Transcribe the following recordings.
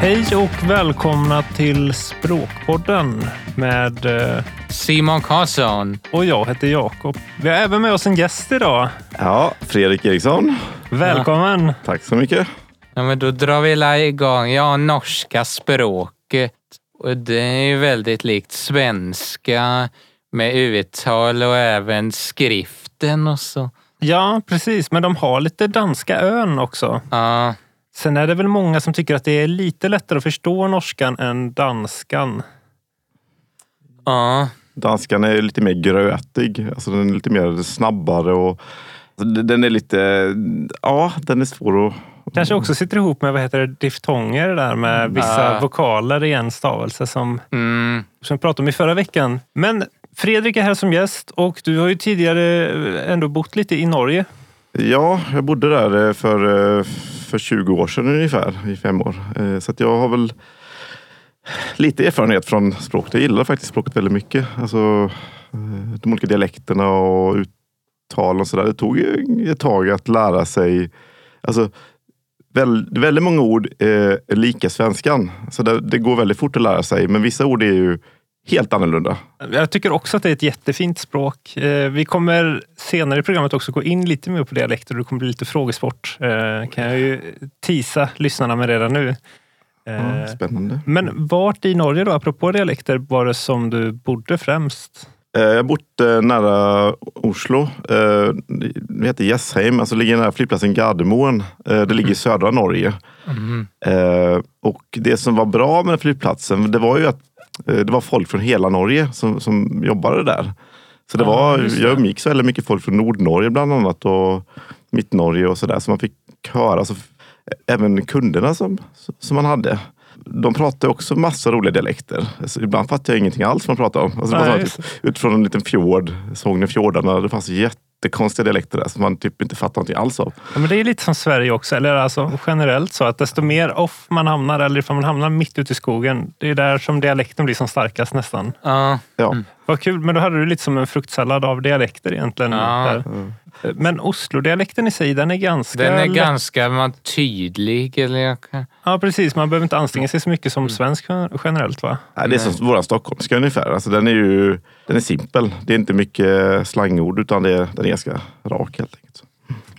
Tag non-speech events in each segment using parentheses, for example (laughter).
Hej och välkomna till Språkpodden med... eh, Simon Karlsson. Och jag heter Jakob. Vi har även med oss en gäst idag. Ja, Fredrik Eriksson. Välkommen! Tack så mycket. Ja, men då drar vi la igång. Ja, norska språket. Och det är ju väldigt likt svenska med uttal och även skriften och så. Ja, precis. Men de har lite danska ön också. Ja, Sen är det väl många som tycker att det är lite lättare att förstå norskan än danskan. ja. Danskan är lite mer grötig. Alltså den är lite mer snabbare och den är lite, ja den är svår att... Kanske också sitter ihop med vad heter det, diftonger där med vissa Ja. vokaler i en stavelse som, Mm. som vi pratade om i förra veckan. Men Fredrik är här som gäst och du har ju tidigare ändå bott lite i Norge. Ja, jag bodde där eh, för, eh, för 20 år sedan ungefär, i fem år. Eh, Så att jag har väl lite erfarenhet från språket. Jag gillar faktiskt språket väldigt mycket. Alltså, eh, de olika dialekterna och uttal och sådär. Det tog ju ett tag att lära sig. Alltså, väl, väldigt många ord eh, är lika svenskan. Så det, det går väldigt fort att lära sig. Men vissa ord är ju helt annorlunda. Jag tycker också att det är ett jättefint språk. Eh, Vi kommer senare i programmet också gå in lite mer på dialekter och det kommer bli lite frågesport. Eh, Kan jag ju tisa lyssnarna med redan nu. Ja, spännande. Men vart i Norge då, apropå dialekter, var det som du bodde främst? Eh, Jag har bott eh, nära Oslo. Eh, Det heter Jessheim, alltså ligger nära flygplatsen Gardermoen. Det ligger i södra Norge. Mm. Och det som var bra med flygplatsen, det var ju att det var folk från hela Norge som, som jobbade där. Så det Ja, var, det. jag umgicks väldigt mycket folk från Nordnorge bland annat och Mittnorge och sådär. Så man fick höra, alltså, även kunderna som, som man hade. De pratade också massa roliga dialekter. Så ibland fattade jag ingenting alls vad de pratade om. Alltså, Nej, typ, utifrån en liten fjord, Sognefjordarna, det fanns jättekonstiga dialekter där som man typ inte fattade någonting alls av. Ja, men det är lite som Sverige också, eller alltså generellt så att desto mer off man hamnar, eller ifall man hamnar mitt ute i skogen, det är där som dialekten blir som starkast nästan. Ja. Ja. Vad kul, men då hade du lite som en fruktsallad av dialekter egentligen. Ja. Där. Men Oslo-dialekten i sig, den är ganska... Den är lätt- ganska man, tydlig. Eller jag kan... Ja, precis. Man behöver inte anstränga sig så mycket som svensk generellt, va? Nej, det är som våran stockholmska ungefär. Alltså, den är ju den är simpel. Det är inte mycket slangord utan det är, den är ganska rak helt enkelt.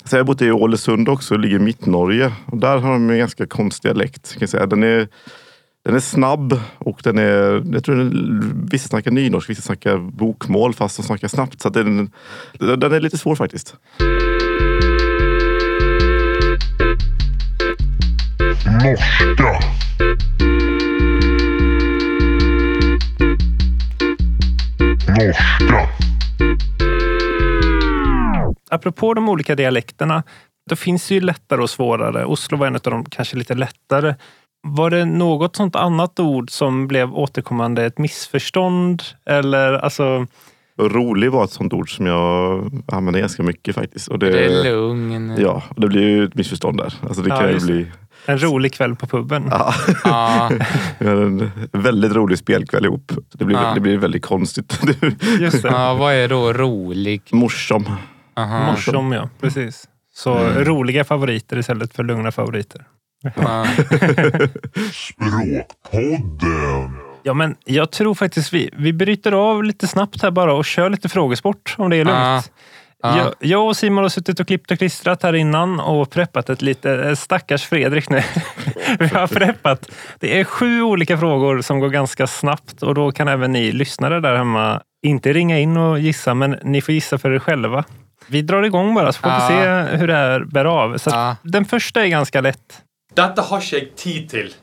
Så jag har bott i Ålesund också, det ligger i Mittnorge. Och där har de en ganska konstig dialekt. Kan jag säga. Den, är, den är snabb och den är, jag tror den, vissa snackar nynorsk, vissa snackar bokmål fast de snackar snabbt. Så den, den är lite svår faktiskt. Norska. Norska. Apropå de olika dialekterna, då finns det ju lättare och svårare. Oslo var en av de kanske lite lättare. Var det något sånt annat ord som blev återkommande ett missförstånd? Eller alltså, rolig var ett sånt ord som jag använder ganska mycket faktiskt. Och det, Det är lugn. Ja, och det blir ju ett missförstånd där. Alltså det Ja, kan ju bli en rolig kväll på puben? Ja. Ja. (laughs) En väldigt rolig spelkväll ihop. Det blir, Ja. det blir väldigt konstigt. (laughs) Just det. ja, vad är då rolig? Morsom. Aha. Morsom, ja. Precis. Så roliga favoriter istället för lugna favoriter. Språkpodden. Ja, men jag tror faktiskt vi, vi bryter av lite snabbt här bara och kör lite frågesport om det är lugnt. Ja. Jag, jag och Simon har suttit och klippt och klistrat här innan och preppat ett lite, eh, stackars Fredrik nu. (laughs) vi har preppat. Det är sju olika frågor som går ganska snabbt och då kan även ni lyssnare där hemma inte ringa in och gissa, men ni får gissa för er själva. Vi drar igång bara så får vi se hur det här bär av. Så Ja. Den första är ganska lätt. Dette har jeg tid til.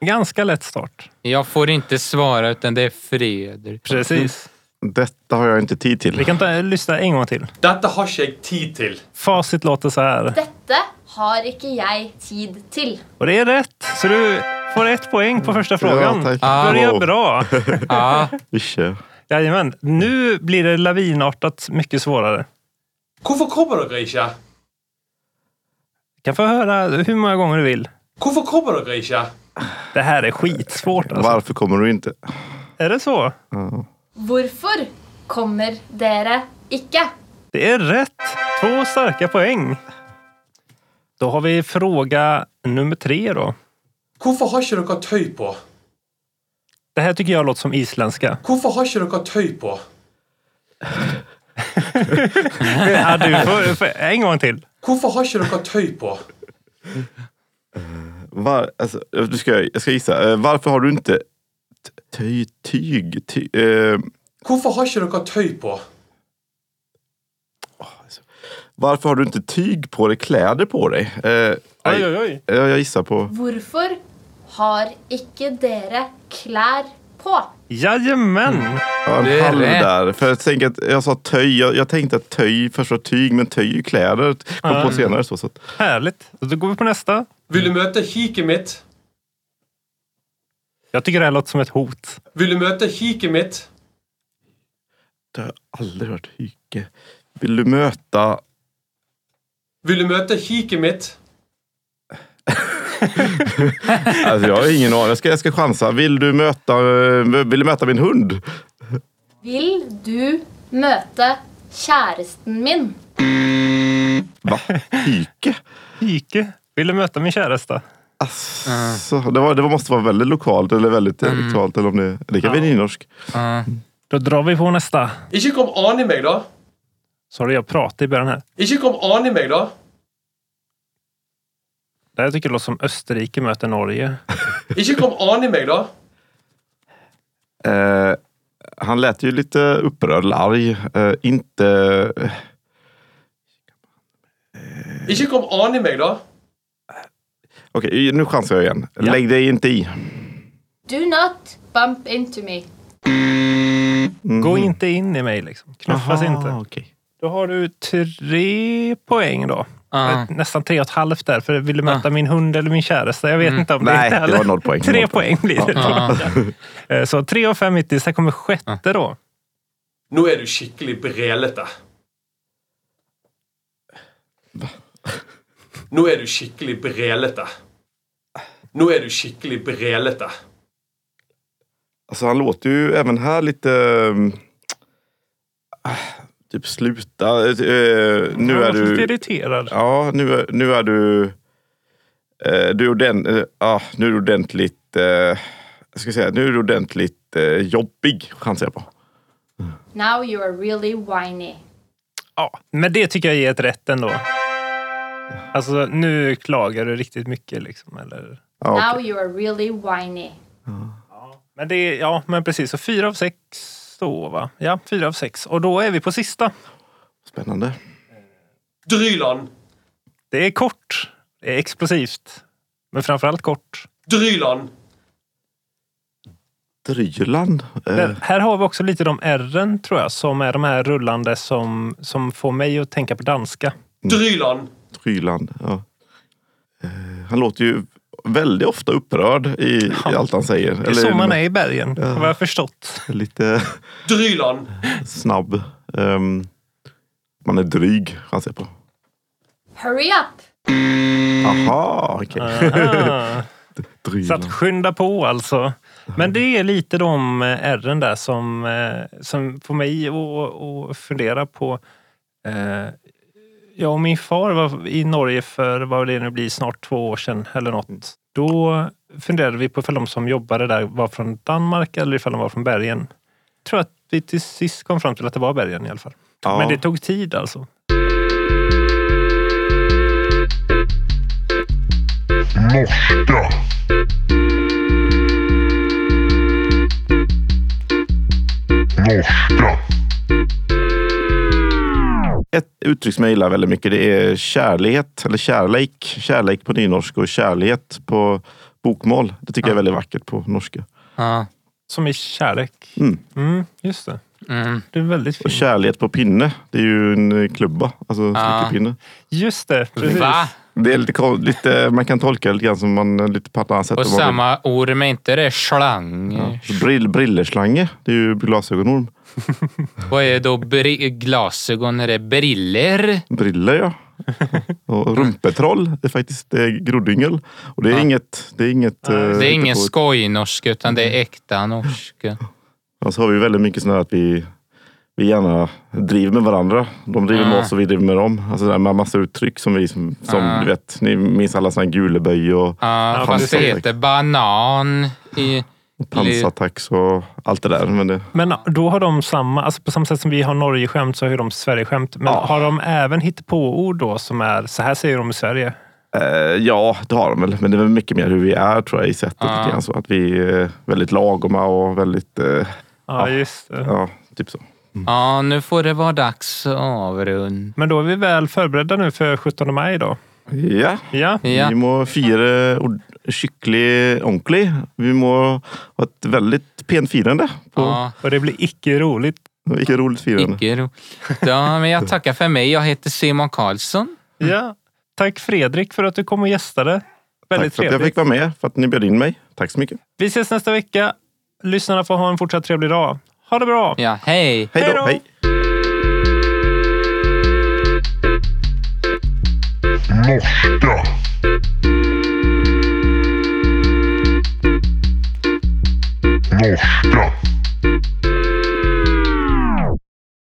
Ganska lätt start. Jag får inte svara utan det är Fredrik. Precis. Detta har jag inte tid till. Vi kan ta, lyssna en gång till. Dette har jeg tid til. Facit låter så här. Dette har ikke jeg tid til. Och det är rätt. Så du får ett poäng på första frågan. tack. Börjar Wow. bra. (laughs) Ja. Jajamän. Nu blir det lavinartat mycket svårare. Hvorfor kommer dere ikke? Kan få höra hur många gånger du vill. Hvorfor kommer dere ikke? Det här är skitsvårt. Alltså. Varför kommer du inte? Är det så? Hvorfor kommer dere ikke? Det är rätt. Två starka poäng. Då har vi fråga nummer tre då. Hvorfor har ikke dere tøy på? Det här tycker jag låter som isländska. Hvorfor har ikke dere tøy på? (laughs) Ja, du får, får, en gång till. Hvorfor har ikke dere tøy på? Var, alltså, du ska, jag ska gissa. Eh, Varför har du inte t- ty, tyg? Ty, eh, Hvorfor har ikke dere tøy på? varför har du inte tyg på dig, kläder på dig? Eh, Oj, oj, oj. Jag, jag gissar på... Hvorfor har ikke dere klær på? Jajamän! Ja, en Det är rätt. där. För jag, tänker att, jag sa töj. Jag, jag tänkte att töj först var tyg, men töj är ju kläder. Kom Ja. på senare. Så, så Härligt. Då går vi på nästa. Vil du møte hiket mitt? Jag tycker det här låter som ett hot. Vil du møte hiket mitt? det har jag aldrig hört. Hyke. Vill du möta... Vil du møte hiket mitt? (laughs) Alltså, jag har ingen aning. Jag ska, jag ska chansa. Vill du möta, eh, vill du möta min hund? Vil du møte kjæresten min? Va? Hyke? Ike. Vill du möta min käresta? Alltså, det, var, det måste vara väldigt lokalt eller väldigt mm. Eller om det, det kan vara nynorsk. Ja. Då drar vi på nästa. Ikke kom an i meg, da. Sorry, jag pratade i början här. Ikke kom an i meg, da. Det här tycker jag låter som Österrike möter Norge. (laughs) Ikke kom an i meg, da. Eh, han lät ju lite upprörd, eller arg. Eh, inte... Ikke kom an i meg, da. Okej, nu chansar jag igen. Ja. Lägg dig inte i. Do not bump into me. Gå inte in i mig liksom. Knuffas Aha, inte. okej. Då har du tre poäng då. Ja. Nästan tre och ett halvt där. För vill du möta min hund eller min käresta? Jag vet inte om det Nej, det heller. var noll poäng. Tre Noll poäng. poäng blir det. då. (laughs) Eh, Så tre av fem hittills. Här kommer sjätte då. Nå er du skikkelig brelete. Nå er du skikkelig brelete. Nå er du skikkelig brelete. Alltså han låter ju även här lite... ah, Typ sluta. Eh, nu Jag är var lite du... irriterad. Ja, nu, är- nu är du... Eh, du är ordent, eh, ja, nu är du ordentligt... Eh, jag ska säga, nu är du ordentligt eh, jobbig, chansar jag på. Now you are really whiny. Ja, men det tycker jag är ett rätt ändå. Alltså nu klagar du riktigt mycket liksom. Eller? Ja, okej. Now you are really whiny. Men det är, ja, men precis. Så fyra av sex då va? Ja, fyra av sex. Och då är vi på sista. Spännande. Dryland. Det är kort. Det är explosivt. Men framförallt kort. Dryland. Dryland. Eh, här har vi också lite de r tror jag, som är de här rullande som, som får mig att tänka på danska. Dryland. Dryland, ja. Eh, han låter ju väldigt ofta upprörd i, i allt han säger. Det är så man är i bergen, vad jag förstått. Lite Dryland. snabb. Ehm, man är dryg, chansar jag på. Hurry up! Aha, okej. Ah. (laughs) Så Dryland. att skynda på alltså. Men det är lite de r där som, eh, som får mig att, att fundera på. Eh, jag och min far var i Norge för vad det nu blir snart två år sedan eller något. Då funderade vi på ifall de som jobbade där var från Danmark eller ifall de var från bergen. Jag tror att vi till sist kom fram till att det var bergen i alla fall. Ja. Men det tog tid alltså. Norska. Norska. Uttryck som jag gillar väldigt mycket det är kärlighet, eller kärlek. Kärlek på nynorska och kärlighet på bokmål. Det tycker jag är väldigt vackert på norska. Ja. Som i kärlek. Mm. Mm, just det. Mm. Det är väldigt Och fint. kärlighet på pinne, det är ju en klubba. Alltså Ja. slickerpinne. Just det, precis. Va? Det är lite, lite, man kan tolka det lite grann som man lite på ett annat sätt. Och man vill. samma orm, är inte det slang? Ja. Brill, brillerslange, det är ju glasögonorm. (laughs) Vad är då bri- glasögon? Är det briller? Briller ja. (laughs) Och rumpetroll är faktiskt eh, groddyngel. Och det är Ja. inget... Det är, inget, eh, Det är ingen hittepå. skojnorska utan det är äkta norska. Och så har vi väldigt mycket sådär att vi, vi gärna driver med varandra. De driver med Ja. oss och vi driver med dem. Alltså där med massa uttryck som vi som, som Ja. du vet, ni minns alla sådana guleböj och Ja, Ja, fast det heter banan i... pansartax och allt det där. Men det, Men då har de samma, alltså på samma sätt som vi har Norge-skämt så har ju de Sverige-skämt. Men Ja. har de även hittepåord då som är, så här säger de i Sverige? eh, ja, det har de väl. Men det är väl mycket mer hur vi är tror jag i sättet. Ja. Så att vi är väldigt lagoma och väldigt... Eh, Ja, Ja. just det. ja, typ så. Ja, nu får det vara dags att avrunda. Men då är vi väl förberedda nu för 17 maj då? Ja, Ja. Ja. vi må fira skicklig ordentlig. Vi må ha ett väldigt pent firande. På, Ja, Och det blir icke roligt. Vilket roligt firande. icke ro. Ja, men jag tackar för mig. Jag heter Simon Karlsson. Ja. Tack Fredrik för att du kom och gästade. Tack Väldigt för att jag fick vara med, för att ni bjöd in mig. Tack så mycket. Vi ses nästa vecka. Lyssnarna får ha en fortsatt trevlig dag. Ha det bra! Ja, hej! Hej då. Hej. Norska. Norska.